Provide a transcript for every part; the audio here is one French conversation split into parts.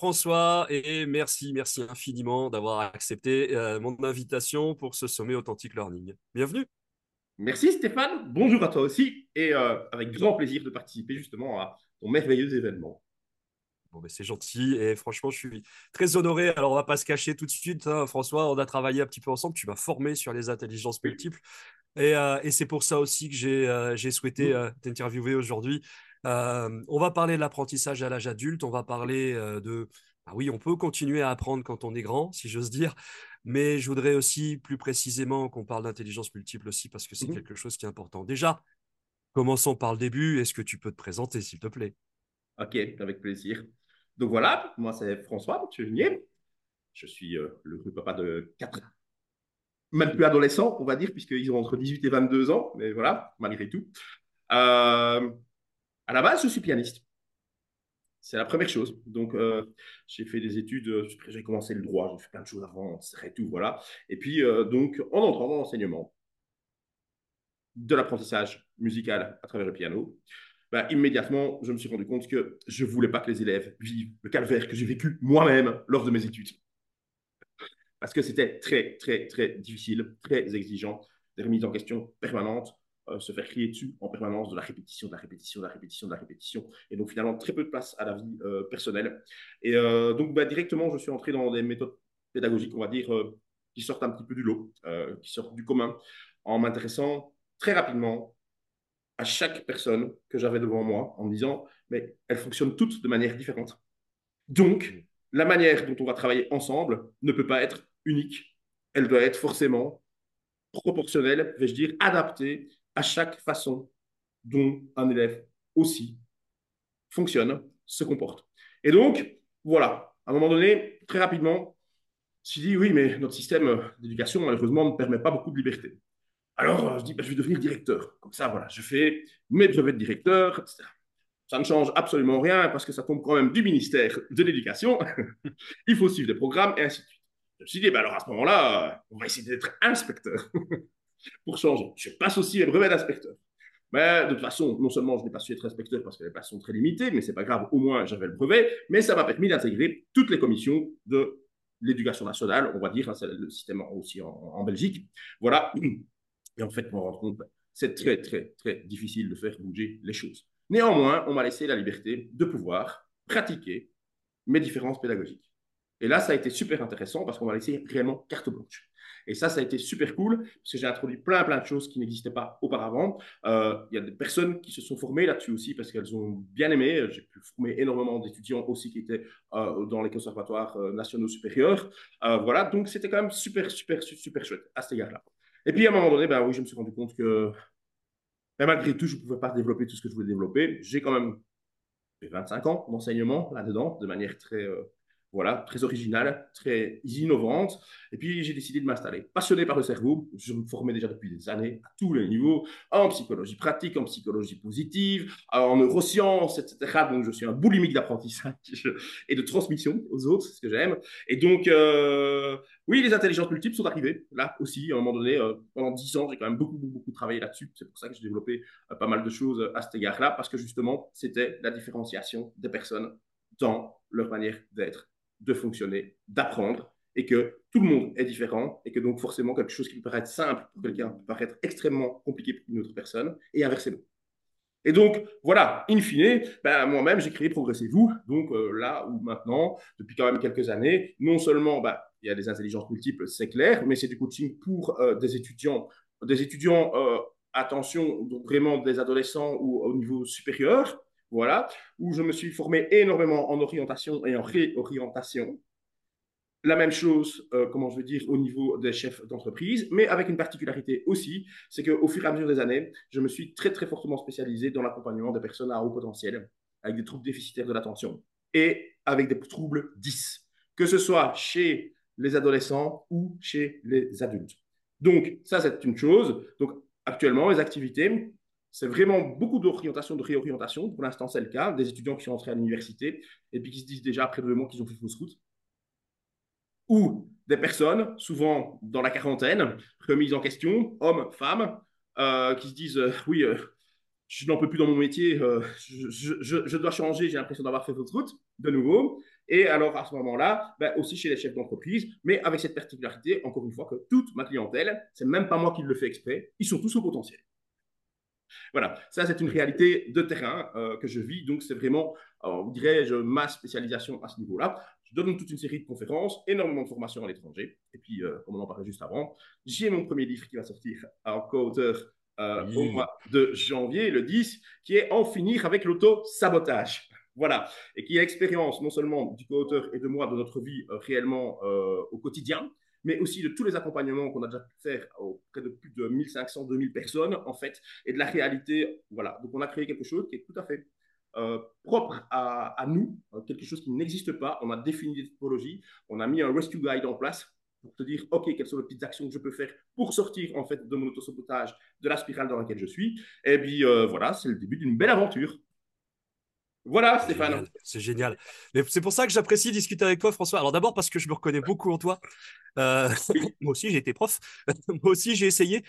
François et merci, merci infiniment d'avoir accepté euh, mon invitation pour ce sommet Authentic Learning. Bienvenue. Merci Stéphane, bonjour à toi aussi et euh, avec grand plaisir de participer justement à ton merveilleux événement. Bon, ben c'est gentil et franchement, je suis très honoré. Alors, on va pas se cacher tout de suite, hein, François. On a travaillé un petit peu ensemble. Tu m'as formé sur les intelligences multiples et, euh, et c'est pour ça aussi que j'ai souhaité t'interviewer aujourd'hui euh, on va parler de l'apprentissage à l'âge adulte, on va parler de... Ah oui, on peut continuer à apprendre quand on est grand, si j'ose dire, mais je voudrais aussi plus précisément qu'on parle d'intelligence multiple aussi, parce que c'est mmh quelque chose qui est important. Déjà, commençons par le début. Est-ce que tu peux te présenter, s'il te plaît? Ok, avec plaisir. Donc voilà, moi c'est François Chevigné. Je suis euh, le le papa de 4 même plus adolescents, on va dire, puisqu'ils ont entre 18 et 22 ans, mais voilà, malgré tout. Euh, à la base, je suis pianiste. C'est la première chose. Donc, euh, j'ai fait des études, euh, j'ai commencé le droit, j'ai fait plein de choses avant, et tout, voilà. Et puis, euh, donc, en entrant dans l'enseignement, de l'apprentissage musical à travers le piano, bah, immédiatement, je me suis rendu compte que je ne voulais pas que les élèves vivent le calvaire que j'ai vécu moi-même lors de mes études. Parce que c'était très, très, très difficile, très exigeant, des remises en question permanentes, se faire crier dessus en permanence de la répétition, de la répétition, de la répétition, de la répétition. Et donc finalement, très peu de place à la vie euh, personnelle. Et euh, donc bah, directement, je suis entré dans des méthodes pédagogiques, on va dire, qui sortent un petit peu du lot, qui sortent du commun, en m'intéressant très rapidement à chaque personne que j'avais devant moi, en me disant, mais elles fonctionnent toutes de manière différente. Donc, la manière dont on va travailler ensemble ne peut pas être unique. Elle doit être forcément proportionnelle, vais-je dire, adaptée à chaque façon dont un élève aussi fonctionne, se comporte. Et donc, voilà, à un moment donné, très rapidement, je dit, oui, mais notre système d'éducation, malheureusement, ne permet pas beaucoup de liberté. Alors, je dis, ben, je vais devenir directeur. Comme ça, voilà, je fais mes brevets de directeur, etc. Ça ne change absolument rien parce que ça tombe quand même du ministère de l'Éducation. Il faut suivre des programmes et ainsi de suite. Je me suis dit, ben alors à ce moment-là, on va essayer d'être inspecteur. pour changer. Je passe aussi les brevets d'inspecteur. Mais de toute façon, non seulement je n'ai pas su être inspecteur parce que les places sont très limitées, mais c'est pas grave, au moins j'avais le brevet, mais ça m'a permis d'intégrer toutes les commissions de l'éducation nationale, on va dire, hein, le système aussi en, Belgique. Voilà. Et en fait, pour me rendre compte, c'est très, très, très difficile de faire bouger les choses. Néanmoins, on m'a laissé la liberté de pouvoir pratiquer mes différences pédagogiques. Et là, ça a été super intéressant parce qu'on m'a laissé réellement carte blanche. Et ça, ça a été super cool parce que j'ai introduit plein, plein de choses qui n'existaient pas auparavant. Euh, il y a des personnes qui se sont formées là-dessus aussi parce qu'elles ont bien aimé. J'ai pu former énormément d'étudiants aussi qui étaient euh, dans les conservatoires euh, nationaux supérieurs. voilà, donc c'était quand même super, super, super chouette à cet égard-là. Et puis à un moment donné, ben oui, je me suis rendu compte que ben, malgré tout, je ne pouvais pas développer tout ce que je voulais développer. J'ai quand même 25 ans d'enseignement là-dedans, de manière très voilà, très originale, très innovante. Et puis, j'ai décidé de m'installer. Passionné par le cerveau, je me formais déjà depuis des années à tous les niveaux, en psychologie pratique, en psychologie positive, en neurosciences, etc. Donc, je suis un boulimique d'apprentissage et de transmission aux autres, c'est ce que j'aime. Et donc, euh, oui, les intelligences multiples sont arrivées là aussi, à un moment donné. Euh, pendant dix ans, j'ai quand même beaucoup, beaucoup, beaucoup travaillé là-dessus. C'est pour ça que j'ai développé euh, pas mal de choses à cet égard-là, parce que justement, c'était la différenciation des personnes dans leur manière d'être de fonctionner, d'apprendre, et que tout le monde est différent, et que donc forcément quelque chose qui peut paraître simple pour quelqu'un peut paraître extrêmement compliqué pour une autre personne, et inversement. Et donc, voilà, in fine, ben, moi-même, j'ai créé Progressez-vous. Donc euh, là où maintenant, depuis quand même quelques années, non seulement ben, il y a des intelligences multiples, c'est clair, mais c'est du coaching pour euh, des étudiants, des étudiants, euh, attention, donc vraiment des adolescents ou au niveau supérieur, voilà, où je me suis formé énormément en orientation et en réorientation. La même chose, euh, comment je veux dire, au niveau des chefs d'entreprise, mais avec une particularité aussi, c'est qu'au fur et à mesure des années, je me suis très très fortement spécialisé dans l'accompagnement des personnes à haut potentiel, avec des troubles déficitaires de l'attention et avec des troubles 10, que ce soit chez les adolescents ou chez les adultes. Donc, ça, c'est une chose. Donc, actuellement, les activités, c'est vraiment beaucoup d'orientation, de réorientation. Pour l'instant, c'est le cas. Des étudiants qui sont entrés à l'université et puis qui se disent déjà après deux mois qu'ils ont fait fausse route. Ou des personnes, souvent dans la quarantaine, remises en question, hommes, femmes, euh, qui se disent euh, Oui, euh, je n'en peux plus dans mon métier, je, dois changer, j'ai l'impression d'avoir fait fausse route, de nouveau. Et alors, à ce moment-là, ben, aussi chez les chefs d'entreprise, mais avec cette particularité, encore une fois, que toute ma clientèle, c'est même pas moi qui le fais exprès, ils sont tous au potentiel. Voilà, ça c'est une réalité de terrain euh, que je vis, donc c'est vraiment, on dirait, ma spécialisation à ce niveau-là. Je donne toute une série de conférences, énormément de formations à l'étranger, et puis, euh, comme on en parlait juste avant, j'ai mon premier livre qui va sortir en co-auteur euh, au mois de janvier, le 10, qui est En finir avec l'auto-sabotage. Voilà, et qui est l'expérience non seulement du co-auteur et de moi de notre vie réellement au quotidien, mais aussi de tous les accompagnements qu'on a déjà pu faire auprès de plus de 1500, 2000 personnes, en fait, et de la réalité. Voilà. Donc, on a créé quelque chose qui est tout à fait euh, propre à, nous, euh, quelque chose qui n'existe pas. On a défini des typologies, on a mis un rescue guide en place pour te dire, OK, quelles sont les petites actions que je peux faire pour sortir, en fait, de mon autosabotage, de la spirale dans laquelle je suis. Et puis, euh, voilà, c'est le début d'une belle aventure. Voilà, Stéphane. C'est génial. Mais c'est pour ça que j'apprécie discuter avec toi, François. Alors d'abord parce que je me reconnais beaucoup en toi. Euh, moi aussi, j'ai été prof. moi aussi, j'ai essayé.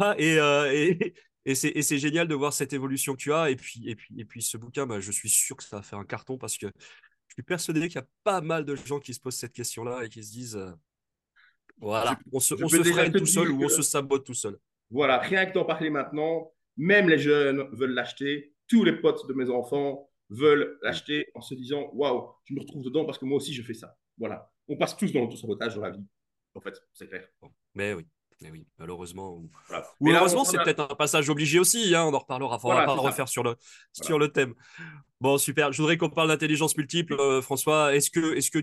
Euh, et, et, c'est génial de voir cette évolution que tu as. Et puis, et puis, et puis ce bouquin, bah, je suis sûr que ça va faire un carton parce que je suis persuadé qu'il y a pas mal de gens qui se posent cette question-là et qui se disent, euh, voilà, on se, on se freine tout seul ou on se sabote tout seul. Voilà, rien que d'en parler maintenant, même les jeunes veulent l'acheter. Tous les potes de mes enfants veulent l'acheter en se disant waouh, je me retrouve dedans parce que moi aussi je fais ça. Voilà. On passe tous dans l'auto-sabotage dans la vie. En fait, c'est clair. Mais oui. Mais oui, malheureusement. Ou, malheureusement, c'est peut-être un passage obligé aussi. Hein, on en reparlera. Il ne pas refaire sur le, sur le thème. Bon, super. Je voudrais qu'on parle d'intelligence multiple, euh, François. Est-ce que, est-ce que,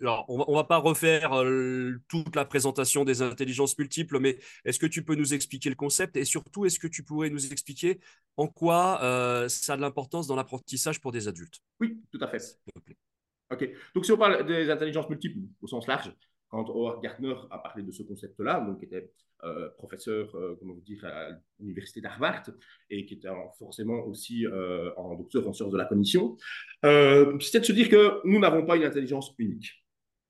alors, on va, va pas refaire euh, toute la présentation des intelligences multiples, mais est-ce que tu peux nous expliquer le concept et surtout, est-ce que tu pourrais nous expliquer en quoi euh, ça a de l'importance dans l'apprentissage pour des adultes? Oui, tout à fait. Ok. Donc, si on parle des intelligences multiples au sens large, Howard Gardner a parlé de ce concept-là, donc qui était euh, professeur, euh, comment vous dire, à l'université d'Harvard et qui était forcément aussi euh, en docteur en sciences de la cognition, c'était de se dire que nous n'avons pas une intelligence unique.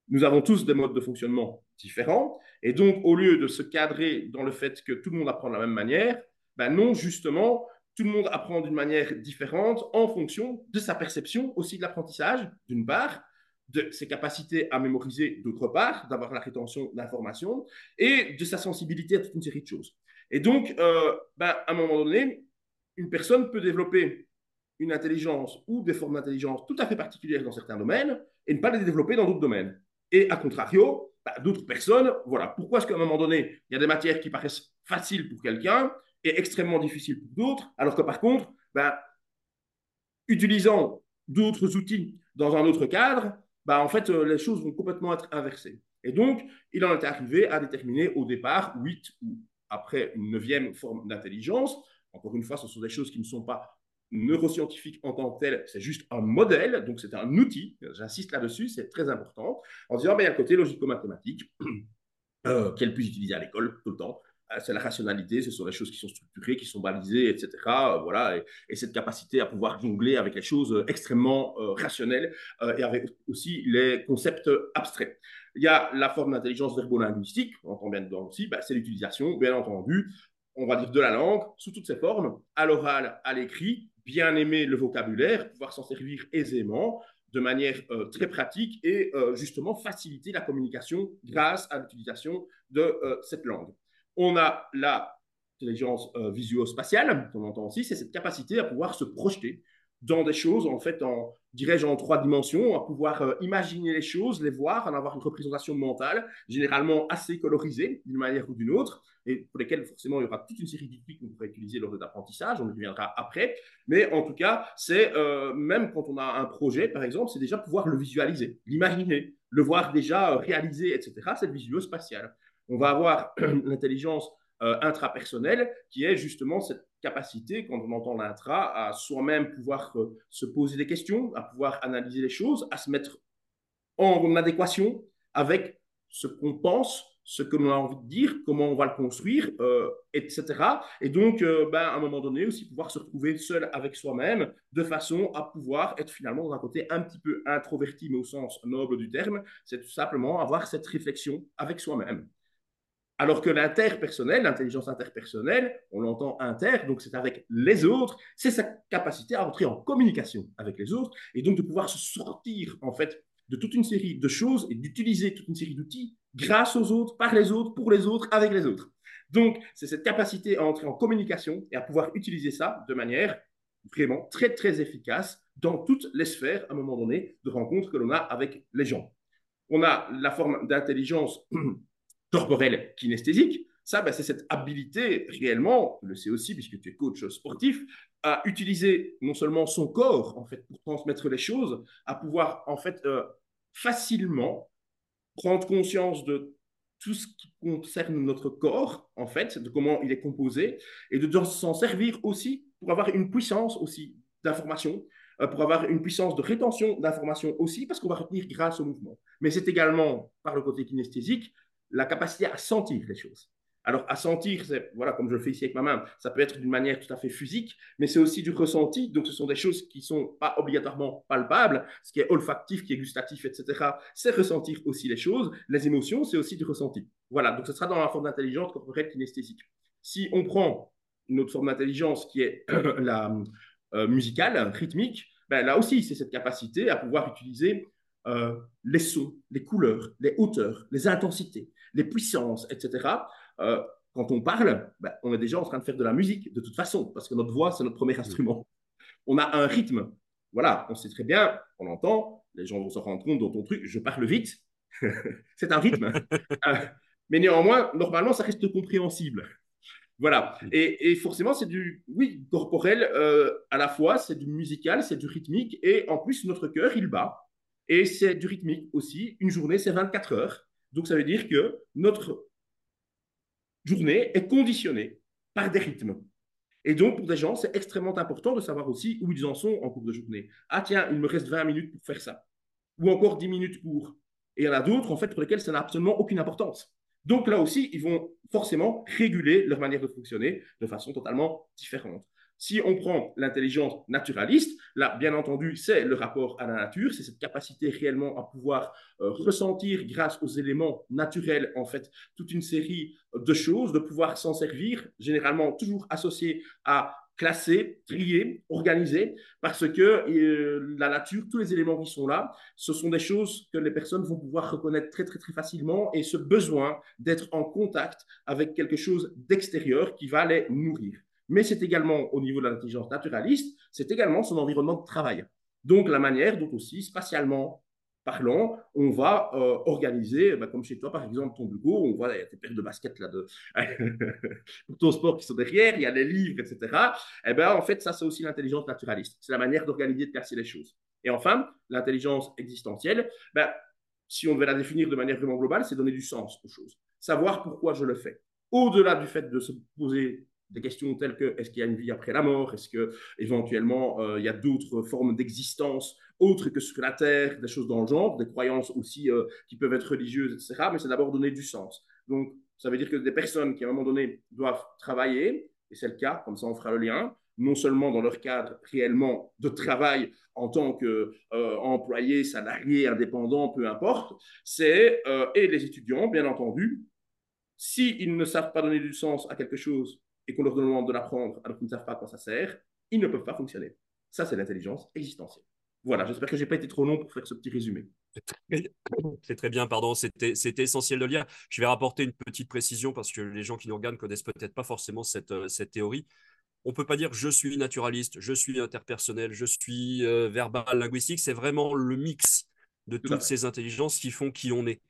Nous avons tous des modes de fonctionnement différents et donc au lieu de se cadrer dans le fait que tout le monde apprend de la même manière, ben non, justement, tout le monde apprend d'une manière différente en fonction de sa perception aussi de l'apprentissage, d'une part, de ses capacités à mémoriser d'autre part, d'avoir la rétention d'informations et de sa sensibilité à toute une série de choses. Et donc, euh, ben, à un moment donné, une personne peut développer une intelligence ou des formes d'intelligence tout à fait particulières dans certains domaines et ne pas les développer dans d'autres domaines. Et à contrario, ben, d'autres personnes, voilà. Pourquoi est-ce qu'à un moment donné, il y a des matières qui paraissent faciles pour quelqu'un et extrêmement difficiles pour d'autres, alors que par contre, ben, utilisant d'autres outils dans un autre cadre, bah, en fait, euh, les choses vont complètement être inversées. Et donc, il en est arrivé à déterminer au départ huit ou après une neuvième forme d'intelligence. Encore une fois, ce sont des choses qui ne sont pas neuroscientifiques en tant que telles, c'est juste un modèle, donc c'est un outil, j'insiste là-dessus, c'est très important, en disant, ben, il y a le côté logico-mathématique, euh, qu'elle puisse utiliser à l'école tout le temps, c'est la rationalité, ce sont les choses qui sont structurées, qui sont balisées, etc. Euh, voilà, et, cette capacité à pouvoir jongler avec les choses euh, extrêmement rationnelles et avec aussi les concepts abstraits. Il y a la forme d'intelligence verbo-linguistique, on entend bien dedans aussi, bah, c'est l'utilisation, bien entendu, on va dire de la langue, sous toutes ses formes, à l'oral, à l'écrit, bien aimer le vocabulaire, pouvoir s'en servir aisément, de manière très pratique et justement faciliter la communication grâce à l'utilisation de cette langue. On a l'intelligence euh, visuo-spatiale, qu'on entend aussi, c'est cette capacité à pouvoir se projeter dans des choses, en fait, en, dirais-je, en trois dimensions, à pouvoir euh, imaginer les choses, les voir, en avoir une représentation mentale, généralement assez colorisée, d'une manière ou d'une autre, et pour lesquelles, forcément, il y aura toute une série d'outils qu'on pourrait utiliser lors de l'apprentissage, on y reviendra après, mais en tout cas, c'est, euh, même quand on a un projet, par exemple, c'est déjà pouvoir le visualiser, l'imaginer, le voir déjà réalisé, etc., c'est le visuo-spatial on va avoir l'intelligence euh, intrapersonnelle qui est justement cette capacité, quand on entend l'intra, à soi-même pouvoir euh, se poser des questions, à pouvoir analyser les choses, à se mettre en adéquation avec ce qu'on pense, ce que l'on a envie de dire, comment on va le construire, euh, etc. Et donc, ben, à un moment donné, aussi pouvoir se retrouver seul avec soi-même, de façon à pouvoir être finalement dans un côté un petit peu introverti, mais au sens noble du terme, c'est tout simplement avoir cette réflexion avec soi-même. Alors que l'interpersonnel, l'intelligence interpersonnelle, on l'entend inter, donc c'est avec les autres, c'est sa capacité à entrer en communication avec les autres et donc de pouvoir se sortir en fait de toute une série de choses et d'utiliser toute une série d'outils grâce aux autres, par les autres, pour les autres, avec les autres. Donc, c'est cette capacité à entrer en communication et à pouvoir utiliser ça de manière vraiment très, très efficace dans toutes les sphères, à un moment donné, de rencontres que l'on a avec les gens. On a la forme d'intelligence corporelle kinesthésique. Ça, ben, c'est cette habilité réellement, le sais aussi puisque tu es coach sportif, à utiliser non seulement son corps en fait pour transmettre les choses, à pouvoir en fait euh, facilement prendre conscience de tout ce qui concerne notre corps, en fait, de comment il est composé, et de s'en servir aussi pour avoir une puissance aussi d'information, euh, pour avoir une puissance de rétention d'information aussi, parce qu'on va retenir grâce au mouvement. Mais c'est également, par le côté kinesthésique, la capacité à sentir les choses. Alors, à sentir, voilà, comme je le fais ici avec ma main, ça peut être d'une manière tout à fait physique, mais c'est aussi du ressenti. Donc, ce sont des choses qui ne sont pas obligatoirement palpables. Ce qui est olfactif, qui est gustatif, etc., c'est ressentir aussi les choses. Les émotions, c'est aussi du ressenti. Voilà, donc ce sera dans la forme d'intelligence corporelle kinesthésique. Si on prend une autre forme d'intelligence qui est la euh, musicale, rythmique, ben, là aussi, c'est cette capacité à pouvoir utiliser euh, les sons, les couleurs, les hauteurs, les intensités, les puissances, etc., euh, quand on parle, ben, on est déjà en train de faire de la musique, de toute façon, parce que notre voix, c'est notre premier instrument. On a un rythme. Voilà, on sait très bien, on entend, les gens vont se rendre compte dans ton truc, je parle vite. c'est un rythme. Euh, mais néanmoins, normalement, ça reste compréhensible. Voilà. Et, forcément, c'est du, oui, corporel euh, à la fois, c'est du musical, c'est du rythmique, et en plus, notre cœur, il bat. Et c'est du rythmique aussi. Une journée, c'est 24 heures. Donc, ça veut dire que notre journée est conditionnée par des rythmes. Et donc, pour des gens, c'est extrêmement important de savoir aussi où ils en sont en cours de journée. Ah tiens, il me reste 20 minutes pour faire ça. Ou encore 10 minutes pour. Et il y en a d'autres, en fait, pour lesquels ça n'a absolument aucune importance. Donc là aussi, ils vont forcément réguler leur manière de fonctionner de façon totalement différente. Si on prend l'intelligence naturaliste, là, bien entendu, c'est le rapport à la nature, c'est cette capacité réellement à pouvoir euh, ressentir grâce aux éléments naturels, en fait, toute une série de choses, de pouvoir s'en servir, généralement toujours associé à classer, trier, organiser, parce que euh, la nature, tous les éléments qui sont là, ce sont des choses que les personnes vont pouvoir reconnaître très très très facilement et ce besoin d'être en contact avec quelque chose d'extérieur qui va les nourrir mais c'est également au niveau de l'intelligence naturaliste, c'est également son environnement de travail. Donc la manière dont aussi, spatialement parlant, on va euh, organiser, bah, comme chez toi par exemple, ton bureau, on voit, il y a tes paires de baskets là de ton sport qui sont derrière, il y a les livres, etc. Et eh ben en fait, ça c'est aussi l'intelligence naturaliste. C'est la manière d'organiser, de casser les choses. Et enfin, l'intelligence existentielle, ben, si on devait la définir de manière vraiment globale, c'est donner du sens aux choses. Savoir pourquoi je le fais. Au-delà du fait de se poser des questions telles que est-ce qu'il y a une vie après la mort? Est-ce que éventuellement euh, il y a d'autres formes d'existence autres que sur la terre Des choses dans le genre, des croyances aussi euh, qui peuvent être religieuses, etc. Mais c'est d'abord donner du sens. Donc ça veut dire que des personnes qui à un moment donné doivent travailler, et c'est le cas, comme ça on fera le lien, non seulement dans leur cadre réellement de travail en tant qu'employé, euh, salarié, indépendant, peu importe, c'est, et les étudiants, bien entendu, s'ils ne savent pas donner du sens à quelque chose et qu'on leur demande de l'apprendre alors qu'ils ne savent pas à quoi ça sert, ils ne peuvent pas fonctionner. Ça, c'est l'intelligence existentielle. Voilà, j'espère que je n'ai pas été trop long pour faire ce petit résumé. C'est très bien, pardon, c'était essentiel de lire. Je vais rapporter une petite précision parce que les gens qui nous regardent connaissent peut-être pas forcément cette, euh, cette théorie. On ne peut pas dire je suis naturaliste, je suis interpersonnel, je suis euh, verbal, linguistique. C'est vraiment le mix de toutes ces intelligences qui font qui on est.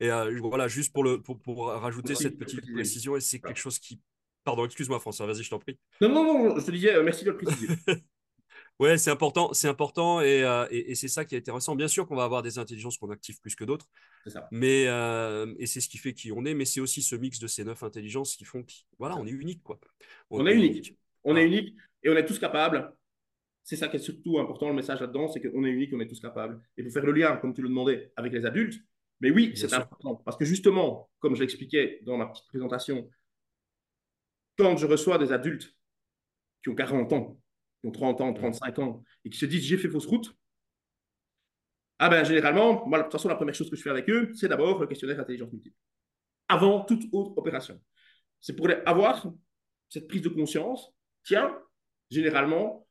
Et euh, voilà, juste pour, le, pour, pour rajouter cette petite précision, et c'est quelque chose qui Pardon, excuse-moi François, vas-y, je t'en prie. Non, non, non, je te disais, euh, merci de le préciser. ouais, c'est important, c'est important euh, et, et, c'est ça qui est intéressant. Bien sûr qu'on va avoir des intelligences qu'on active plus que d'autres, mais euh, et c'est ce qui fait qui on est, mais c'est aussi ce mix de ces neuf intelligences qui font qui, voilà, on est unique quoi. On, est unique. On est unique et on est tous capables. C'est ça qui est surtout important, le message là-dedans, c'est qu'on est unique, on est tous capables. Et pour faire le lien, comme tu le demandais, avec les adultes, mais oui, c'est important. Parce que justement, comme je l'expliquais dans ma petite présentation, quand je reçois des adultes qui ont 40 ans, qui ont 30 ans, 35 ans, et qui se disent j'ai fait fausse route, ah ben généralement, moi, de toute façon, la première chose que je fais avec eux, c'est d'abord le questionnaire d'intelligence multiple. Avant toute autre opération. C'est pour avoir cette prise de conscience. Tiens, généralement,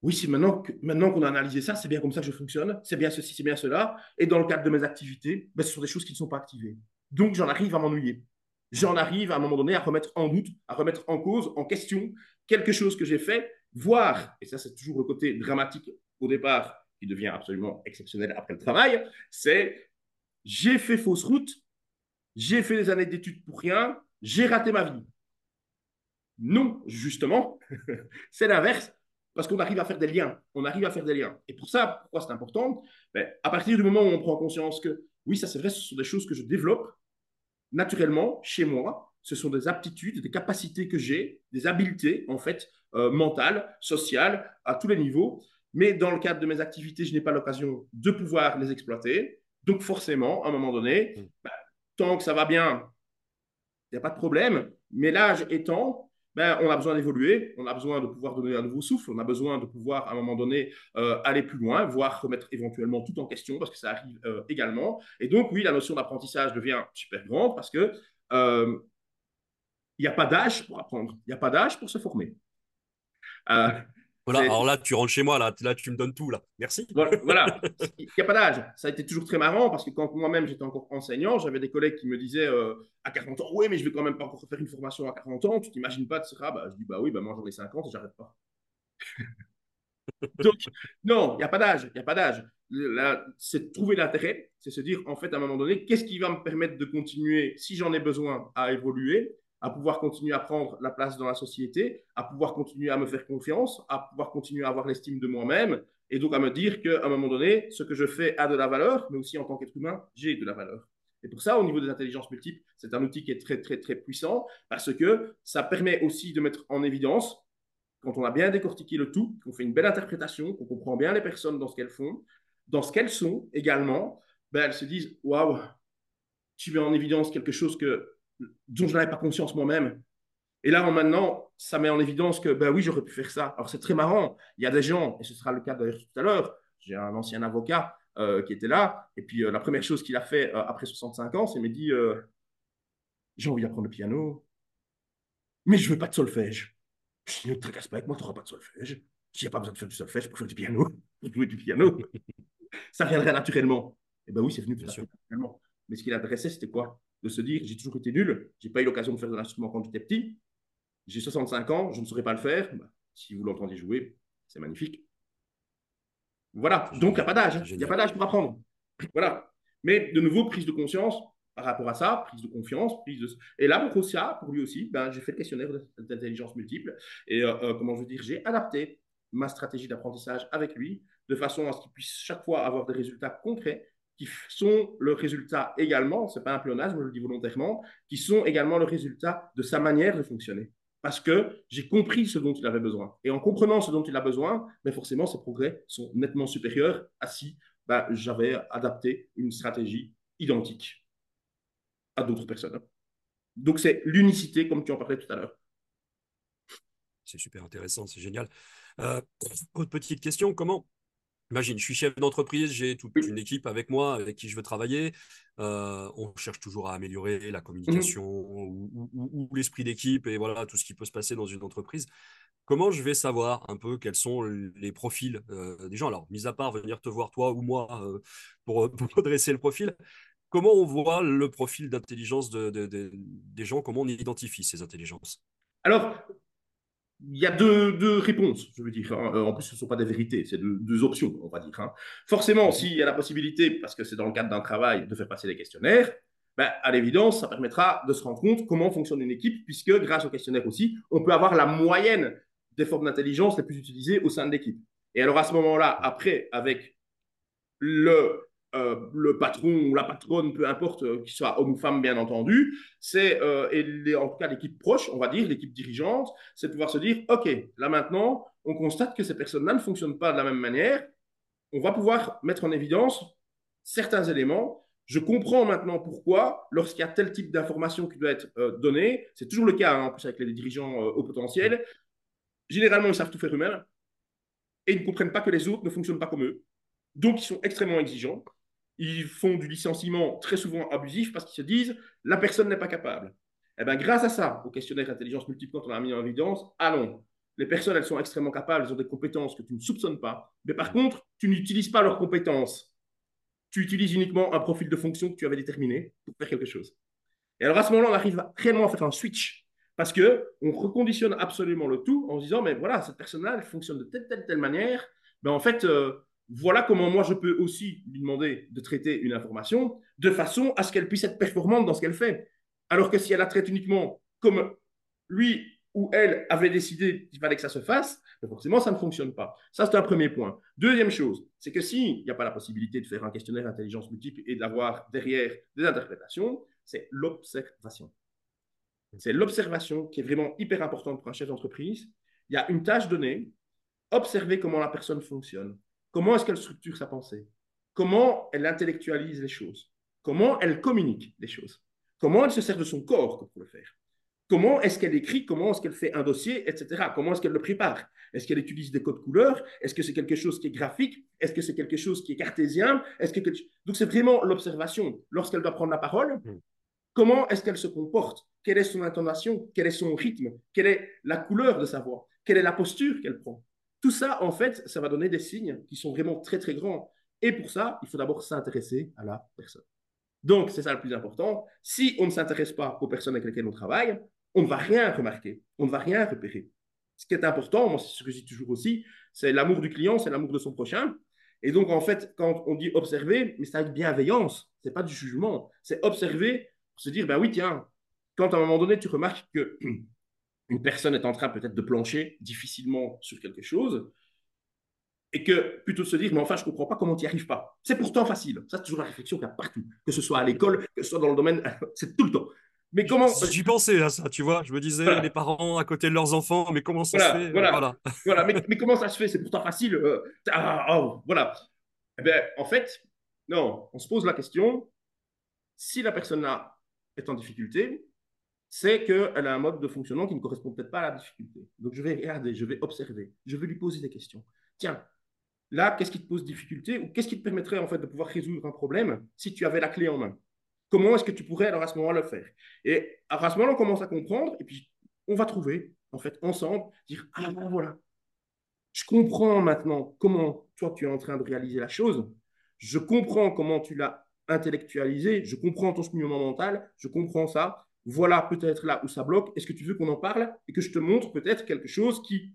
oui, c'est maintenant, maintenant qu'on a analysé ça, c'est bien comme ça que je fonctionne, c'est bien ceci, c'est bien cela. Et dans le cadre de mes activités, ben, ce sont des choses qui ne sont pas activées. Donc, j'en arrive à m'ennuyer. J'en arrive à un moment donné à remettre en doute, à remettre en cause, en question quelque chose que j'ai fait, voire, et ça c'est toujours le côté dramatique au départ, qui devient absolument exceptionnel après le travail, c'est j'ai fait fausse route, j'ai fait des années d'études pour rien, j'ai raté ma vie. Non, justement, c'est l'inverse, parce qu'on arrive à faire des liens. On arrive à faire des liens. Et pour ça, pourquoi c'est important? Ben, À partir du moment où on prend conscience que, oui, ça c'est vrai, ce sont des choses que je développe naturellement chez moi. Ce sont des aptitudes, des capacités que j'ai, des habiletés, en fait, euh, mentales, sociales, à tous les niveaux. Mais dans le cadre de mes activités, je n'ai pas l'occasion de pouvoir les exploiter. Donc forcément, à un moment donné, mm. ben, tant que ça va bien, il n'y a pas de problème. Mais l'âge étant, ben, on a besoin d'évoluer, on a besoin de pouvoir donner un nouveau souffle, on a besoin de pouvoir, à un moment donné, euh, aller plus loin, voire remettre éventuellement tout en question, parce que ça arrive euh, également. Et donc, oui, la notion d'apprentissage devient super grande, parce que euh, n'y a pas d'âge pour apprendre, il n'y a pas d'âge pour se former. Voilà, alors là, tu rentres chez moi, là, là tu me donnes tout, là. Merci. Voilà, il n'y a pas d'âge. Ça a été toujours très marrant parce que quand moi-même j'étais encore enseignant, j'avais des collègues qui me disaient euh, à 40 ans, oui, mais je vais quand même pas encore faire une formation à 40 ans, tu t'imagines pas, etc. Bah, je dis, bah oui, bah moi j'en ai 50 et j'arrête pas. Donc, non, il n'y a pas d'âge, il n'y a pas d'âge. C'est trouver l'intérêt, c'est se dire, en fait, à un moment donné, qu'est-ce qui va me permettre de continuer, si j'en ai besoin, à évoluer à pouvoir continuer à prendre la place dans la société, à pouvoir continuer à me faire confiance, à pouvoir continuer à avoir l'estime de moi-même, et donc à me dire qu'à un moment donné, ce que je fais a de la valeur, mais aussi en tant qu'être humain, j'ai de la valeur. Et pour ça, au niveau des intelligences multiples, c'est un outil qui est très, très, très puissant, parce que ça permet aussi de mettre en évidence, quand on a bien décortiqué le tout, qu'on fait une belle interprétation, qu'on comprend bien les personnes dans ce qu'elles font, dans ce qu'elles sont également, ben, elles se disent, waouh, tu mets en évidence quelque chose que dont je n'avais pas conscience moi-même. Et là, maintenant, ça met en évidence que, ben oui, j'aurais pu faire ça. Alors, c'est très marrant. Il y a des gens, et ce sera le cas d'ailleurs tout à l'heure, j'ai un ancien avocat euh, qui était là, et puis euh, la première chose qu'il a fait euh, après 65 ans, c'est me dit J'ai envie d'apprendre le piano, mais je veux pas de solfège. Je dis Ne te tracasse pas avec moi, tu n'auras pas de solfège. Il n'y a pas besoin de faire du solfège pour faire du piano, pour jouer du piano. ça viendrait naturellement. Et eh ben oui, c'est venu naturellement. Mais ce qui l'intéressait, c'était quoi? De se dire j'ai toujours été nul, j'ai pas eu l'occasion de faire de l'instrument quand j'étais petit, j'ai 65 ans, je ne saurais pas le faire. Bah, si vous l'entendez jouer, c'est magnifique. Voilà, donc il n'y a pas d'âge, il n'y a pas d'âge pour apprendre. Voilà. Mais de nouveau, prise de conscience par rapport à ça, prise de confiance, prise de... Et là, pour ça, pour lui aussi, ben, j'ai fait le questionnaire d'intelligence multiple. Et euh, euh, comment je veux dire, j'ai adapté ma stratégie d'apprentissage avec lui de façon à ce qu'il puisse chaque fois avoir des résultats concrets qui sont le résultat également, c'est pas un pléonasme, je le dis volontairement, qui sont également le résultat de sa manière de fonctionner. Parce que j'ai compris ce dont il avait besoin. Et en comprenant ce dont il a besoin, mais forcément, ses progrès sont nettement supérieurs à si ben, j'avais adapté une stratégie identique à d'autres personnes. Donc, c'est l'unicité, comme tu en parlais tout à l'heure. C'est super intéressant, c'est génial. Euh, autre petite question, comment Imagine, je suis chef d'entreprise, j'ai toute une équipe avec moi avec qui je veux travailler. Euh, on cherche toujours à améliorer la communication mmh ou, l'esprit d'équipe et voilà tout ce qui peut se passer dans une entreprise. Comment je vais savoir un peu quels sont les profils euh, des gens? Alors, mis à part venir te voir toi ou moi euh, pour, pour, dresser le profil, comment on voit le profil d'intelligence des gens? Comment on identifie ces intelligences? Alors, il y a deux, réponses, je veux dire. Hein. Euh, en plus, ce ne sont pas des vérités, c'est deux, options, on va dire. Hein. Forcément, s'il y a la possibilité, parce que c'est dans le cadre d'un travail, de faire passer des questionnaires, ben, à l'évidence, ça permettra de se rendre compte comment fonctionne une équipe, puisque grâce au questionnaire aussi, on peut avoir la moyenne des formes d'intelligence les plus utilisées au sein de l'équipe. Et alors à ce moment-là, après, avec le euh, le patron ou la patronne, peu importe, euh, qu'il soit homme ou femme, bien entendu, c'est, euh, en tout cas l'équipe proche, on va dire, l'équipe dirigeante, c'est de pouvoir se dire, OK, là maintenant, on constate que ces personnes-là ne fonctionnent pas de la même manière, on va pouvoir mettre en évidence certains éléments. Je comprends maintenant pourquoi, lorsqu'il y a tel type d'information qui doit être donnée, c'est toujours le cas hein, en plus avec les dirigeants au potentiel, généralement ils savent tout faire eux-mêmes et ils ne comprennent pas que les autres ne fonctionnent pas comme eux. Donc, ils sont extrêmement exigeants ils font du licenciement très souvent abusif parce qu'ils se disent la personne n'est pas capable. Eh bien, grâce à ça, au questionnaire intelligence multiple, quand on a mis en évidence, allons, les personnes, elles sont extrêmement capables, elles ont des compétences que tu ne soupçonnes pas. Mais par contre, tu n'utilises pas leurs compétences. Tu utilises uniquement un profil de fonction que tu avais déterminé pour faire quelque chose. Et alors à ce moment-là, on arrive réellement à faire un switch. Parce que on reconditionne absolument le tout en se disant, mais voilà, cette personne-là, elle fonctionne de telle, telle, telle manière. Ben, en fait, euh, voilà comment moi je peux aussi lui demander de traiter une information de façon à ce qu'elle puisse être performante dans ce qu'elle fait. Alors que si elle la traite uniquement comme lui ou elle avait décidé qu'il fallait que ça se fasse, ben forcément ça ne fonctionne pas. Ça c'est un premier point. Deuxième chose, c'est que s'il n'y a pas la possibilité de faire un questionnaire intelligence multiple et d'avoir derrière des interprétations, c'est l'observation. C'est l'observation qui est vraiment hyper importante pour un chef d'entreprise. Il y a une tâche donnée, observer comment la personne fonctionne, comment est-ce qu'elle structure sa pensée, comment elle intellectualise les choses, comment elle communique les choses, comment elle se sert de son corps pour le faire, comment est-ce qu'elle écrit, comment est-ce qu'elle fait un dossier, etc. Comment est-ce qu'elle le prépare? Est-ce qu'elle utilise des codes couleurs? Est-ce que c'est quelque chose qui est graphique? Est-ce que c'est quelque chose qui est cartésien? Est-ce que donc c'est vraiment l'observation. Lorsqu'elle doit prendre la parole. Hmm. Comment est-ce qu'elle se comporte? Quelle est son intonation? Quel est son rythme? Quelle est la couleur de sa voix? Quelle est la posture qu'elle prend? Tout ça, en fait, ça va donner des signes qui sont vraiment très, très grands. Et pour ça, il faut d'abord s'intéresser à la personne. Donc, c'est ça le plus important. Si on ne s'intéresse pas aux personnes avec lesquelles on travaille, on ne va rien remarquer, on ne va rien repérer. Ce qui est important, moi, c'est ce que je dis toujours aussi, c'est l'amour du client, c'est l'amour de son prochain. Et donc, en fait, quand on dit observer, mais c'est avec bienveillance, c'est pas du jugement, c'est observer se dire, ben oui, tiens, quand à un moment donné, tu remarques que une personne est en train peut-être de plancher difficilement sur quelque chose, et que plutôt de se dire, mais enfin, je ne comprends pas comment tu n'y arrives pas. C'est pourtant facile. Ça, c'est toujours la réflexion qu'il y a partout, que ce soit à l'école, que ce soit dans le domaine, c'est tout le temps. Mais comment J'y pensais à ça, tu vois. Je me disais, les parents à côté de leurs enfants, mais comment ça se fait? Voilà, voilà. mais, comment ça se fait? C'est pourtant facile. Euh, ah, oh, voilà. Eh bien, en fait, non, on se pose la question si la personne a est en difficulté, c'est qu'elle a un mode de fonctionnement qui ne correspond peut-être pas à la difficulté. Donc, je vais regarder, je vais observer, je vais lui poser des questions. Tiens, là, qu'est-ce qui te pose difficulté ou qu'est-ce qui te permettrait en fait de pouvoir résoudre un problème si tu avais la clé en main? Comment est-ce que tu pourrais alors à ce moment-là le faire? Et à ce moment-là, on commence à comprendre et puis on va trouver en fait ensemble, dire ah ben voilà, je comprends maintenant comment toi tu es en train de réaliser la chose, je comprends comment tu l'as intellectualiser, je comprends ton cheminement mental, je comprends ça, voilà peut-être là où ça bloque, est-ce que tu veux qu'on en parle et que je te montre peut-être quelque chose qui...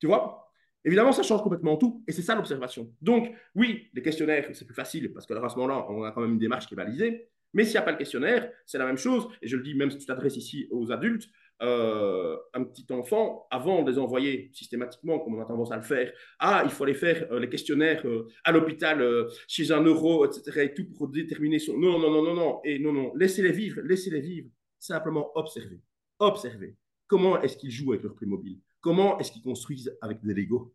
Tu vois? Évidemment, ça change complètement tout, et c'est ça l'observation. Donc, oui, les questionnaires, c'est plus facile, parce que à ce moment-là, on a quand même une démarche qui est balisée, mais s'il n'y a pas le questionnaire, c'est la même chose, et je le dis même si tu t'adresses ici aux adultes, euh, un petit enfant, avant de les envoyer systématiquement, comme on a tendance à le faire, ah, il faut aller faire euh, les questionnaires euh, à l'hôpital, chez un euro, etc., et tout pour déterminer son... Non, non, non, non, non, et non, non, laissez-les vivre, laissez-les vivre. Simplement observer. Observer. Comment est-ce qu'ils jouent avec leur Playmobil Comment est-ce qu'ils construisent avec des Lego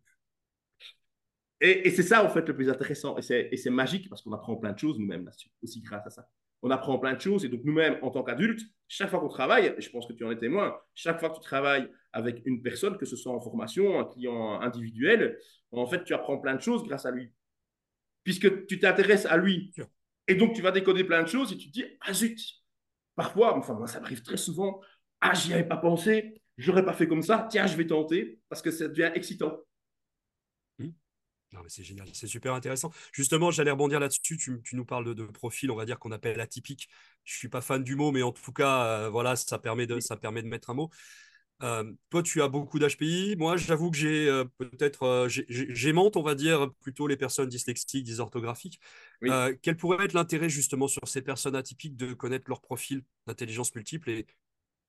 Et, et c'est ça, en fait, le plus intéressant. Et c'est magique parce qu'on apprend plein de choses nous-mêmes là-dessus, aussi grâce à ça on apprend plein de choses. Et donc, nous-mêmes, en tant qu'adultes, chaque fois qu'on travaille, et je pense que tu en es témoin, chaque fois que tu travailles avec une personne, que ce soit en formation, un client individuel, en fait, tu apprends plein de choses grâce à lui. Puisque tu t'intéresses à lui. Et donc, tu vas décoder plein de choses et tu te dis, ah zut, parfois, enfin, moi, ça m'arrive très souvent, ah, j'y avais pas pensé, j'aurais pas fait comme ça, tiens, je vais tenter, parce que ça devient excitant. Non, mais c'est génial, c'est super intéressant. Justement, j'allais rebondir là-dessus. Tu, nous parles de, profils, on va dire qu'on appelle atypiques. Je suis pas fan du mot, mais en tout cas, euh, voilà, ça permet de, ça permet de mettre un mot. Euh, toi, tu as beaucoup d'HPI. Moi, j'avoue que j'ai euh, peut-être, j'aimante, on va dire, plutôt les personnes dyslexiques, dysorthographiques. quel pourrait être l'intérêt justement sur ces personnes atypiques de connaître leur profil d'intelligence multiple et,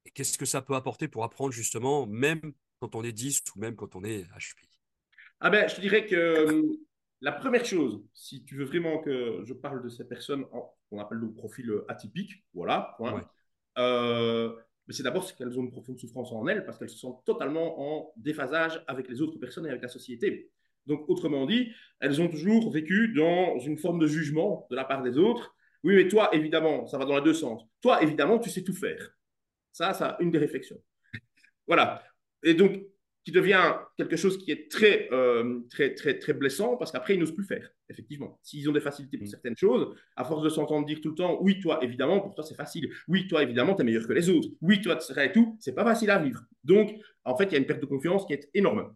et qu'est-ce que ça peut apporter pour apprendre justement, même quand on est 10 ou même quand on est HPI ah ben, je te dirais que euh, la première chose, si tu veux vraiment que je parle de ces personnes qu'on appelle le profil euh, atypique, voilà, point. Euh, c'est d'abord qu'elles ont une profonde souffrance en elles parce qu'elles se sentent totalement en déphasage avec les autres personnes et avec la société. Donc, autrement dit, elles ont toujours vécu dans une forme de jugement de la part des autres. Oui, mais toi, évidemment, ça va dans les deux sens. Toi, évidemment, tu sais tout faire. Ça, ça, une des réflexions. voilà. Et donc, qui devient quelque chose qui est très, euh, très, très, très blessant parce qu'après, ils n'osent plus faire, effectivement. S'ils ont des facilités pour mm. certaines choses, à force de s'entendre dire tout le temps, oui, toi, évidemment, pour toi, c'est facile. Oui, toi, évidemment, tu es meilleur que les autres. Oui, toi, tu serais et tout, c'est pas facile à vivre. Donc, en fait, il y a une perte de confiance qui est énorme.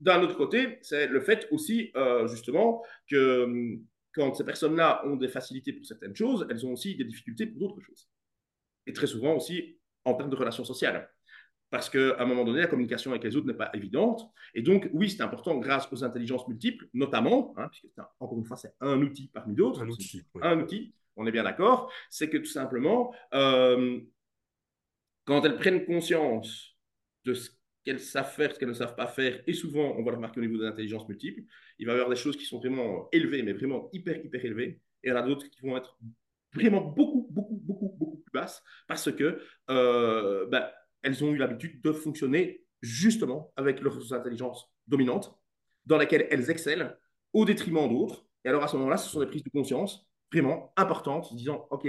D'un autre côté, c'est le fait aussi, euh, justement, que hum, quand ces personnes-là ont des facilités pour certaines choses, elles ont aussi des difficultés pour d'autres choses. Et très souvent aussi en termes de relations sociales parce qu'à un moment donné, la communication avec les autres n'est pas évidente. Et donc, oui, c'est important grâce aux intelligences multiples, notamment, hein, puisque encore une fois, c'est un outil parmi d'autres. Un outil. Un outil, on est bien d'accord. C'est que tout simplement, euh, quand elles prennent conscience de ce qu'elles savent faire, ce qu'elles ne savent pas faire, et souvent, on va le remarquer au niveau des intelligences multiples, il va y avoir des choses qui sont vraiment élevées, mais vraiment hyper, hyper élevées. Et il y en a d'autres qui vont être vraiment beaucoup, beaucoup, beaucoup, beaucoup plus basses, parce que euh, ben, elles ont eu l'habitude de fonctionner justement avec leurs intelligences dominantes, dans lesquelles elles excellent au détriment d'autres. Et alors à ce moment-là, ce sont des prises de conscience vraiment importantes, disant, OK,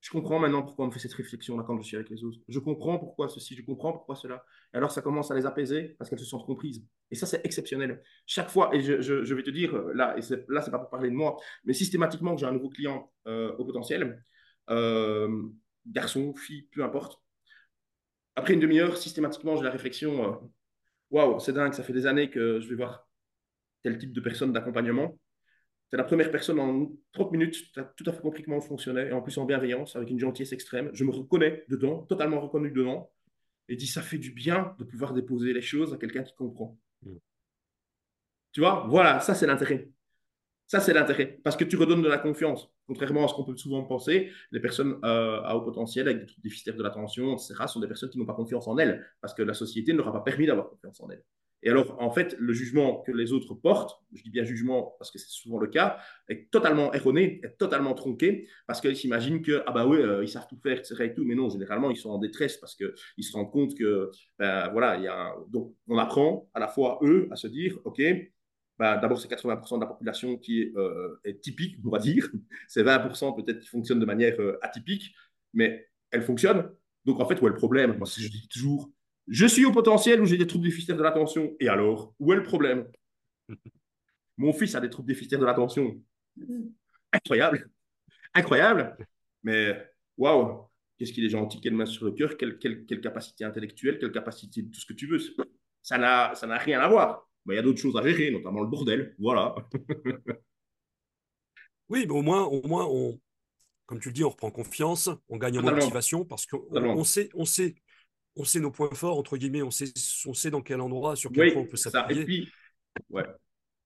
je comprends maintenant pourquoi on me fait cette réflexion-là quand je suis avec les autres. Je comprends pourquoi ceci, je comprends pourquoi cela. Et alors ça commence à les apaiser parce qu'elles se sentent comprises. Et ça, c'est exceptionnel. Chaque fois, et je, vais te dire, là, et là, c'est pas pour parler de moi, mais systématiquement, j'ai un nouveau client euh, au potentiel, euh, garçon, fille, peu importe, après une demi-heure, systématiquement, j'ai la réflexion euh, waouh, c'est dingue, ça fait des années que je vais voir tel type de personne d'accompagnement. C'est la première personne en 30 minutes, tu as tout à fait compris comment on fonctionnait, et en plus en bienveillance, avec une gentillesse extrême. Je me reconnais dedans, totalement reconnu dedans, et dis ça fait du bien de pouvoir déposer les choses à quelqu'un qui comprend. Mm. Tu vois, voilà, ça c'est l'intérêt. Ça, c'est l'intérêt, parce que tu redonnes de la confiance. Contrairement à ce qu'on peut souvent penser, les personnes euh, à haut potentiel, avec des troubles déficitaires de l'attention, etc., sont des personnes qui n'ont pas confiance en elles, parce que la société ne leur a pas permis d'avoir confiance en elles. Et alors, en fait, le jugement que les autres portent, je dis bien jugement parce que c'est souvent le cas, est totalement erroné, est totalement tronqué, parce qu'ils s'imaginent que, ah bah oui, euh, ils savent tout faire, etc. Mais non, généralement, ils sont en détresse parce qu'ils se rendent compte que, ben, voilà, il y a donc on apprend à la fois eux à se dire, ok, bah, d'abord, c'est 80% de la population qui euh, est, typique, on va dire. C'est 20% peut-être qui fonctionnent de manière euh, atypique, mais elle fonctionne. Donc, en fait, où est le problème? Moi, je dis toujours, je suis au potentiel où j'ai des troubles déficitaires de l'attention. Et alors, où est le problème? Mon fils a des troubles déficitaires de l'attention. Incroyable. Incroyable. Mais, waouh, qu'est-ce qu'il est gentil, quelle main sur le cœur, quelle, quelle, quelle capacité intellectuelle, quelle capacité de tout ce que tu veux. Ça n'a rien à voir. Bah, il y a d'autres choses à gérer, notamment le bordel. Voilà. oui, mais au moins, au moins on, comme tu le dis, on reprend confiance, on gagne en motivation parce qu'on on sait, on, sait, on sait nos points forts, entre guillemets, on sait, on sait dans quel endroit, sur quel point on peut s'appuyer. Et puis, ouais.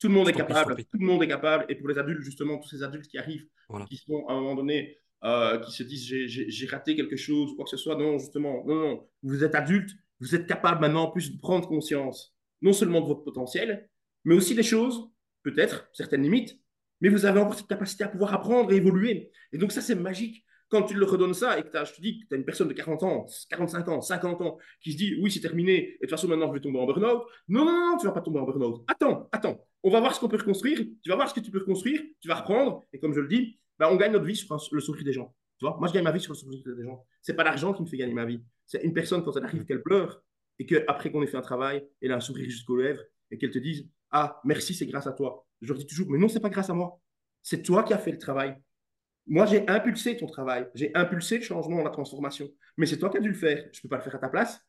Tout le monde est capable. Tout le monde est capable. Et pour les adultes, justement, tous ces adultes qui arrivent, qui sont à un moment donné, euh, qui se disent j'ai raté quelque chose, quoi que ce soit. Non, justement, non, non. Vous êtes adulte, vous êtes capable maintenant en plus de prendre conscience non seulement de votre potentiel, mais aussi des choses, peut-être, certaines limites, mais vous avez encore cette capacité à pouvoir apprendre et évoluer. Et donc ça, c'est magique. Quand tu le redonnes ça et que je te dis que tu as une personne de 40 ans, 45 ans, 50 ans qui se dit oui, c'est terminé, et de toute façon, maintenant, je vais tomber en burn-out. Non, non, non, tu vas pas tomber en burn-out. Attends, attends. On va voir ce qu'on peut reconstruire. Tu vas voir ce que tu peux reconstruire. Tu vas reprendre. Et comme je le dis, bah, on gagne notre vie sur le sourire des gens. Tu vois? Moi, je gagne ma vie sur le sourire des gens. C'est pas l'argent qui me fait gagner ma vie. C'est une personne, quand elle arrive, qu'elle pleure, et qu'après qu'on ait fait un travail, elle a un sourire jusqu'aux lèvres et qu'elle te dise Ah, merci, c'est grâce à toi. Je leur dis toujours Mais non, c'est pas grâce à moi. C'est toi qui as fait le travail. Moi, j'ai impulsé ton travail. J'ai impulsé le changement, la transformation. Mais c'est toi qui as dû le faire. Je ne peux pas le faire à ta place.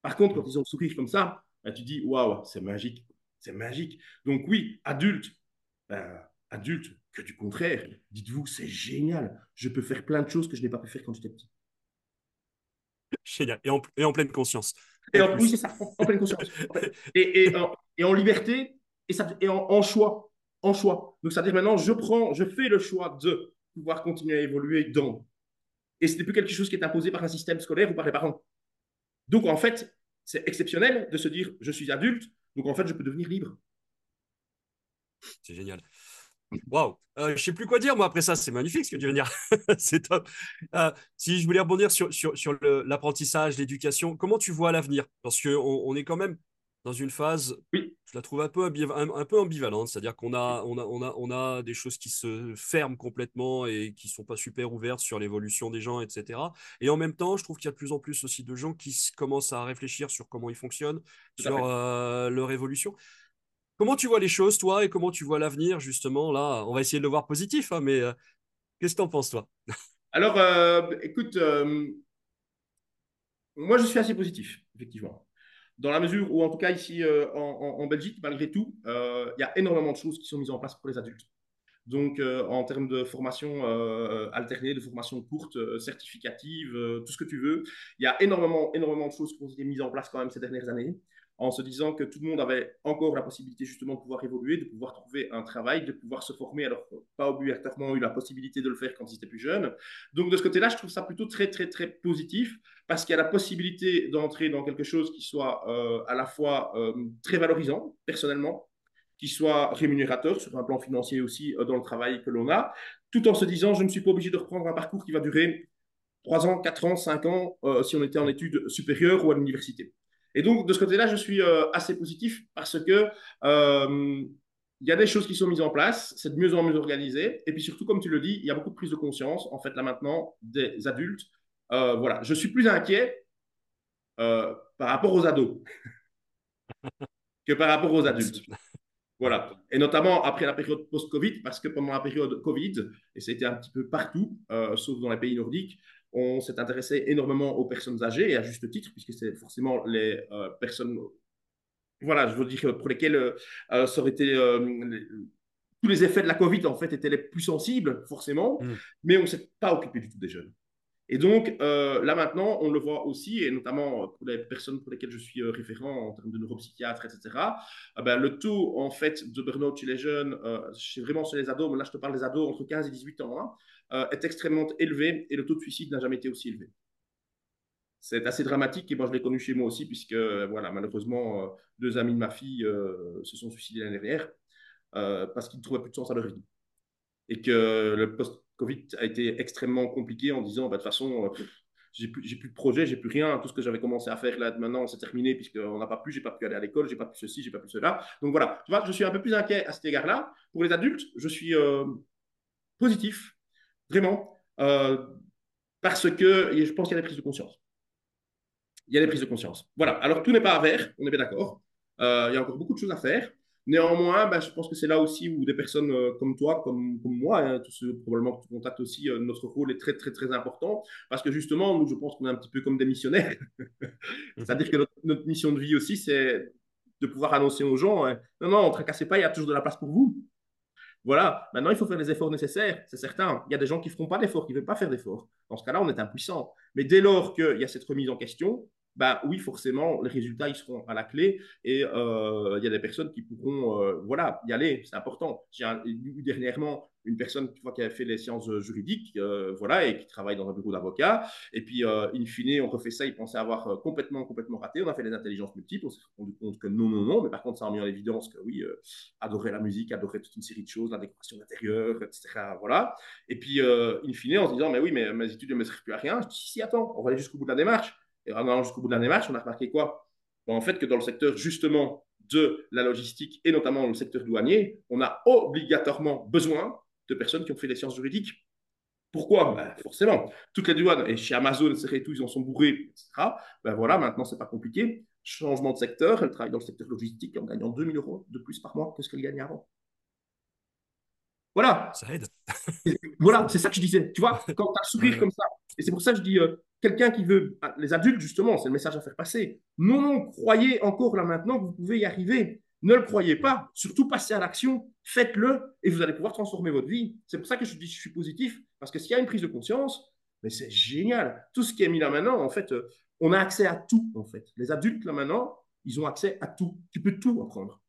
Par contre, quand ils ont le sourire comme ça, ben, tu dis Waouh, c'est magique. C'est magique. Donc, oui, adulte, ben, adulte, que du contraire, dites-vous, c'est génial. Je peux faire plein de choses que je n'ai pas pu faire quand j'étais petit. Génial. Et en pleine conscience. Et en, oui, c'est ça, en, pleine conscience. Et, et, en, liberté et, ça, et en, choix. En choix. Donc, c'est-à-dire maintenant, je prends, je fais le choix de pouvoir continuer à évoluer dans. Et ce n'est plus quelque chose qui est imposé par un système scolaire ou par les parents. Donc, en fait, c'est exceptionnel de se dire, je suis adulte, donc en fait, je peux devenir libre. C'est génial. Waouh, euh, je ne sais plus quoi dire moi après ça, c'est magnifique ce que tu viens de dire, c'est top. Euh, si je voulais rebondir sur, sur, sur l'apprentissage, l'éducation, comment tu vois l'avenir? Parce qu'on on est quand même dans une phase je la trouve un peu, un, peu ambivalente, c'est-à-dire qu'on a, on a, on a, on a des choses qui se ferment complètement et qui sont pas super ouvertes sur l'évolution des gens, etc. Et en même temps, je trouve qu'il y a de plus en plus aussi de gens qui commencent à réfléchir sur comment ils fonctionnent, sur euh, leur évolution. Comment tu vois les choses, toi, et comment tu vois l'avenir, justement Là, on va essayer de le voir positif, hein, mais euh, qu'est-ce que tu en penses, toi? Alors, euh, écoute, moi, je suis assez positif, effectivement. Dans la mesure où, en tout cas, ici euh, en, Belgique, malgré tout, euh, il y a énormément de choses qui sont mises en place pour les adultes. Donc, euh, en termes de formation alternée, de formation courte, certificative, tout ce que tu veux, il y a énormément, énormément de choses qui ont été mises en place quand même ces dernières années en se disant que tout le monde avait encore la possibilité justement de pouvoir évoluer, de pouvoir trouver un travail, de pouvoir se former, alors pas obligatoirement eu la possibilité de le faire quand ils étaient plus jeunes. Donc de ce côté-là, je trouve ça plutôt très très très positif parce qu'il y a la possibilité d'entrer dans quelque chose qui soit euh, à la fois euh, très valorisant personnellement, qui soit rémunérateur sur un plan financier aussi euh, dans le travail que l'on a, tout en se disant je ne suis pas obligé de reprendre un parcours qui va durer 3 ans, 4 ans, 5 ans si on était en études supérieures ou à l'université. Et donc, de ce côté-là, je suis euh, assez positif parce que euh, il y a des choses qui sont mises en place, c'est de mieux en mieux organisé. Et puis surtout, comme tu le dis, il y a beaucoup de prise de conscience, en fait, là maintenant, des adultes. Euh, voilà, je suis plus inquiet par rapport aux ados que par rapport aux adultes. Voilà. Et notamment après la période post-Covid, parce que pendant la période Covid, et c'était un petit peu partout, sauf dans les pays nordiques, on s'est intéressé énormément aux personnes âgées, et à juste titre, puisque c'est forcément les euh, personnes, voilà, je veux dire, pour lesquelles euh, ça aurait été, euh, tous les effets de la Covid, en fait, étaient les plus sensibles, forcément, mm. mais on ne s'est pas occupé du tout des jeunes. Et donc, là maintenant, on le voit aussi, et notamment pour les personnes pour lesquelles je suis référent en termes de neuropsychiatre, etc., ah ben, le taux, en fait, de burn-out chez les jeunes, c'est vraiment chez les ados, mais là, je te parle des ados entre 15 et 18 ans, hein, euh, est extrêmement élevé et le taux de suicide n'a jamais été aussi élevé. C'est assez dramatique et moi je l'ai connu chez moi aussi puisque voilà malheureusement euh, deux amis de ma fille euh, se sont suicidés l'année dernière parce qu'ils ne trouvaient plus de sens à leur vie et que le post-Covid a été extrêmement compliqué en disant bah, de toute façon j'ai plus, plus de projet, j'ai plus rien. Tout ce que j'avais commencé à faire là maintenant, c'est terminé puisqu'on n'a pas pu, j'ai pas pu aller à l'école, j'ai pas pu ceci, j'ai pas pu cela. Donc voilà, tu vois, je suis un peu plus inquiet à cet égard-là. Pour les adultes, je suis positif Vraiment. Euh, parce que je pense qu'il y a des prises de conscience. Il y a des prises de conscience. Voilà. Alors, tout n'est pas à vert, on est bien d'accord. Euh, il y a encore beaucoup de choses à faire. Néanmoins, ben, je pense que c'est là aussi où des personnes euh, comme toi, comme, comme moi, hein, tous ceux probablement que tu contactes aussi, notre rôle est très, très, très important. Parce que justement, nous, je pense qu'on est un petit peu comme des missionnaires. C'est-à-dire que notre, mission de vie aussi, c'est de pouvoir annoncer aux gens non, non, ne tracassez pas, il y a toujours de la place pour vous. Voilà, maintenant il faut faire les efforts nécessaires, c'est certain. Il y a des gens qui ne feront pas d'efforts, qui ne veulent pas faire d'efforts. Dans ce cas-là, on est impuissant. Mais dès lors qu'il y a cette remise en question, bah oui, forcément, les résultats, ils seront à la clé et euh, il y a des personnes qui pourront euh, voilà, y aller, c'est important. J'ai eu dernièrement une personne qui, qui a fait les sciences juridiques euh, voilà, et qui travaille dans un bureau d'avocat. Et puis, in fine, on refait ça, il pensait avoir complètement, complètement raté. On a fait les intelligences multiples, on s'est rendu compte que non, non, non, mais par contre, ça a mis en évidence que oui, adorait la musique, adorait toute une série de choses, la décoration intérieure, etc. Voilà. Et puis, in fine, en se disant, mais oui, mais mes études ne me servent plus à rien, je dis, si, attends, on va aller jusqu'au bout de la démarche. Et en allant jusqu'au bout de la démarche, on a remarqué quoi? En fait, que dans le secteur justement de la logistique et notamment dans le secteur douanier, on a obligatoirement besoin de personnes qui ont fait des sciences juridiques. Pourquoi? Ben, Forcément, toutes les douanes, et chez Amazon, et tout, ils en sont bourrés, etc. Ben voilà, maintenant, c'est pas compliqué. Changement de secteur, elle travaille dans le secteur logistique en gagnant 2000 euros de plus par mois que ce qu'elle gagnait avant. Voilà. Ça aide. voilà, c'est ça que je disais. Tu vois, quand tu as le sourire comme ça, et c'est pour ça que je dis, euh, quelqu'un qui veut, ah, les adultes justement, c'est le message à faire passer. Non, non, croyez encore là maintenant que vous pouvez y arriver. Ne le croyez pas, surtout passez à l'action, faites-le et vous allez pouvoir transformer votre vie. C'est pour ça que je dis je suis positif, parce que s'il y a une prise de conscience, mais c'est génial. Tout ce qui est mis là maintenant, en fait, euh, on a accès à tout, en fait. Les adultes là maintenant, ils ont accès à tout. Tu peux tout apprendre.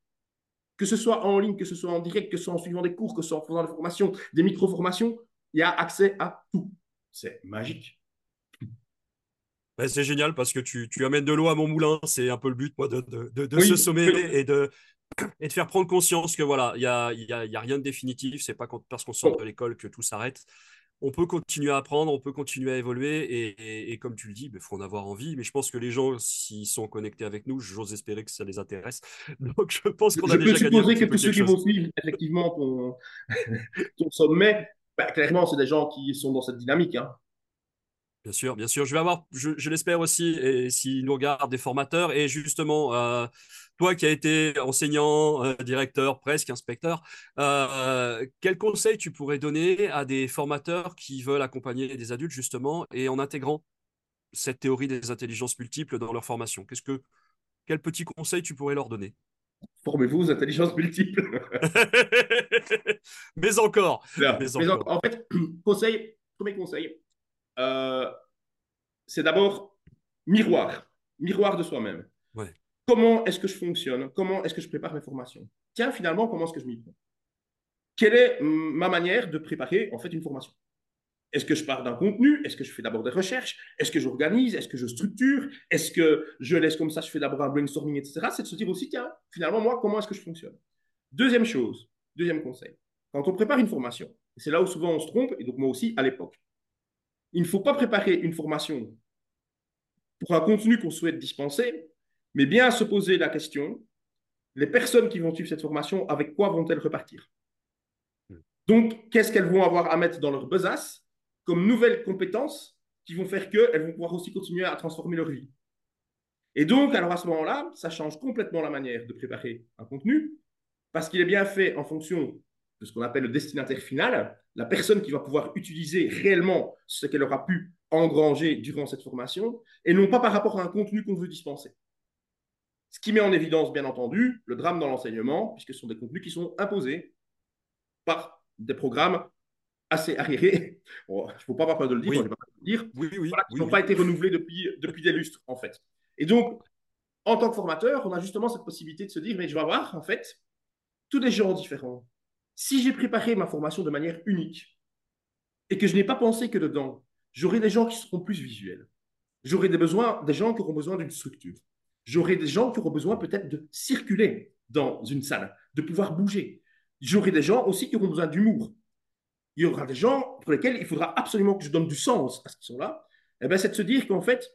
Que ce soit en ligne, que ce soit en direct, que ce soit en suivant des cours, que ce soit en faisant des formations, des micro-formations, il y a accès à tout. C'est magique. C'est génial parce que tu, amènes de l'eau à mon moulin. C'est un peu le but moi, de, de, se sommer et de, et de faire prendre conscience que voilà, il n'y a, y a, rien de définitif. C'est pas parce qu'on sort de l'école que tout s'arrête. on peut continuer à apprendre, on peut continuer à évoluer. Et, et, comme tu le dis, il ben, faut en avoir envie. Mais je pense que les gens, s'ils sont connectés avec nous, j'ose espérer que ça les intéresse. Donc je pense qu'on a déjà. Je peux supposer que tous ceux qui vont suivre effectivement ton, ton sommet, bah, clairement, c'est des gens qui sont dans cette dynamique. Hein. Bien sûr, bien sûr. Je vais avoir, je, l'espère aussi, et s'ils nous regardent, des formateurs. Et justement, euh, toi qui as été enseignant, euh, directeur, presque inspecteur, euh, quel conseil tu pourrais donner à des formateurs qui veulent accompagner des adultes justement et en intégrant cette théorie des intelligences multiples dans leur formation? Qu'est-ce que, quel petit conseil tu pourrais leur donner? Formez-vous aux intelligences multiples. mais encore. mais encore. En fait, conseil, premier conseil, euh, c'est d'abord miroir, miroir de soi-même. Comment est-ce que je fonctionne? Comment est-ce que je prépare mes formations? Tiens, finalement, comment est-ce que je m'y prends? Quelle est ma manière de préparer en fait une formation? Est-ce que je pars d'un contenu? Est-ce que je fais d'abord des recherches? Est-ce que j'organise? Est-ce que je structure? Est-ce que je laisse comme ça Je fais d'abord un brainstorming, etc. C'est de se dire aussi, tiens, finalement, moi, comment est-ce que je fonctionne? Deuxième chose, deuxième conseil. Quand on prépare une formation, c'est là où souvent on se trompe, et donc moi aussi à l'époque, il ne faut pas préparer une formation pour un contenu qu'on souhaite dispenser, mais bien se poser la question, les personnes qui vont suivre cette formation, avec quoi vont-elles repartir? Hmm. Donc, qu'est-ce qu'elles vont avoir à mettre dans leur besace comme nouvelles compétences qui vont faire qu'elles vont pouvoir aussi continuer à transformer leur vie? Et donc, alors à ce moment-là, ça change complètement la manière de préparer un contenu, parce qu'il est bien fait en fonction de ce qu'on appelle le destinataire final, la personne qui va pouvoir utiliser réellement ce qu'elle aura pu engranger durant cette formation, et non pas par rapport à un contenu qu'on veut dispenser. Ce qui met en évidence, bien entendu, le drame dans l'enseignement, puisque ce sont des contenus qui sont imposés par des programmes assez arriérés. je ne faut pas avoir peur de le dire, pas le dire. Oui, oui, qui n'ont pas été renouvelés depuis, depuis des lustres, en fait. Et donc, en tant que formateur, on a justement cette possibilité de se dire, mais je vais avoir, en fait, tous des gens différents, si j'ai préparé ma formation de manière unique et que je n'ai pas pensé que dedans, j'aurai des gens qui seront plus visuels. J'aurai des des gens qui auront besoin d'une structure. J'aurai des gens qui auront besoin peut-être de circuler dans une salle, de pouvoir bouger. J'aurai des gens aussi qui auront besoin d'humour. Il y aura des gens pour lesquels il faudra absolument que je donne du sens à ce qu'ils sont là. Eh bien, c'est de se dire qu'en fait,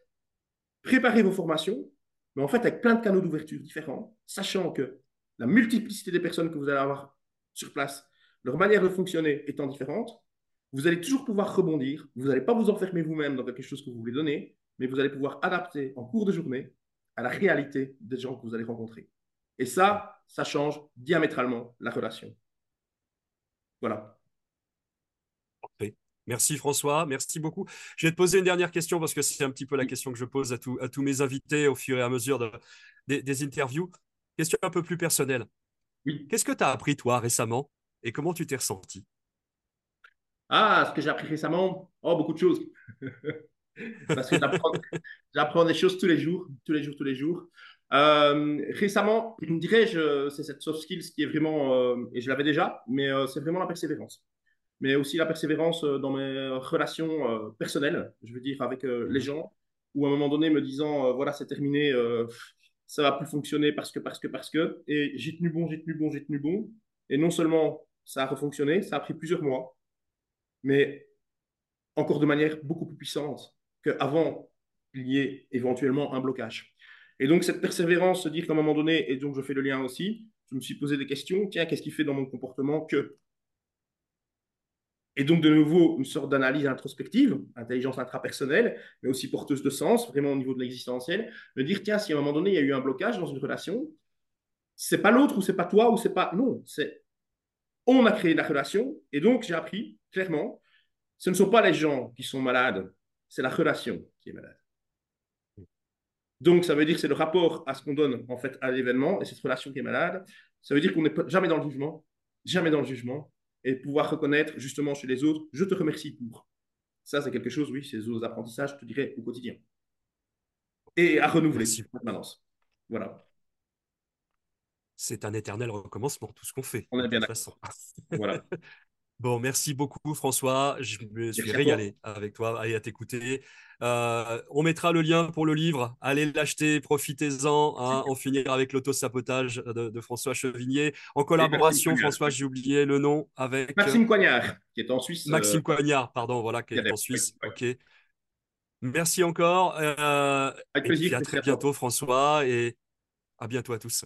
préparez vos formations, mais en fait avec plein de canaux d'ouverture différents, sachant que la multiplicité des personnes que vous allez avoir sur place, leur manière de fonctionner étant différente, vous allez toujours pouvoir rebondir. Vous n'allez pas vous enfermer vous-même dans quelque chose que vous voulez donner, mais vous allez pouvoir adapter en cours de journée à la réalité des gens que vous allez rencontrer. Et ça, ça change diamétralement la relation. Voilà. Merci François, merci beaucoup. Je vais te poser une dernière question parce que c'est un petit peu la question que je pose à, à tous mes invités au fur et à mesure de, des, des interviews. Question un peu plus personnelle. Qu'est-ce que tu as appris, toi, récemment, et comment tu t'es ressenti Ah, ce que j'ai appris récemment? Oh, beaucoup de choses. Parce que j'apprends des choses tous les jours, tous les jours, tous les jours. Euh, récemment, dirais-je, c'est cette soft skills qui est vraiment, euh, et je l'avais déjà, mais euh, c'est vraiment la persévérance. Mais aussi la persévérance dans mes relations personnelles, je veux dire, avec les mhm. gens, ou à un moment donné me disant, voilà, c'est terminé, ça va plus fonctionner parce que, parce que, parce que. Et j'ai tenu bon, j'ai tenu bon, j'ai tenu bon. Et non seulement ça a refonctionné, ça a pris plusieurs mois, mais encore de manière beaucoup plus puissante qu'avant qu'il y ait éventuellement un blocage. Et donc cette persévérance, se dire qu'à un moment donné, et donc je fais le lien aussi, je me suis posé des questions, tiens, qu'est-ce qui fait dans mon comportement que et donc, de nouveau, une sorte d'analyse introspective, intelligence intrapersonnelle, mais aussi porteuse de sens, vraiment au niveau de l'existentiel, me dire, tiens, si à un moment donné, il y a eu un blocage dans une relation, c'est pas l'autre ou c'est pas toi ou c'est pas... Non, c'est... On a créé la relation, et donc j'ai appris, clairement, ce ne sont pas les gens qui sont malades, c'est la relation qui est malade. Donc, ça veut dire que c'est le rapport à ce qu'on donne, en fait, à l'événement, et cette relation qui est malade. Ça veut dire qu'on n'est jamais dans le jugement, jamais dans le jugement, et pouvoir reconnaître justement chez les autres, je te remercie pour. Ça, c'est quelque chose, oui, c'est des apprentissages, je te dirais, au quotidien. Et à renouveler en permanence. Voilà. C'est un éternel recommencement, tout ce qu'on fait. On est bien d'accord. voilà. Bon, merci beaucoup François. Je me suis Merci régalé avec toi et à t'écouter. Euh, on mettra le lien pour le livre. Allez l'acheter, profitez-en. hein. On finira avec l'autosabotage de, de François Chevigné. En Et Maxime collaboration. François, j'ai oublié le nom, avec euh, Maxime Coignard, qui est en Suisse. euh, Maxime Coignard, pardon, voilà, qui est en Suisse. Ok. Merci encore. euh, Avec et plaisir, puis à très bientôt, François, et à bientôt à tous.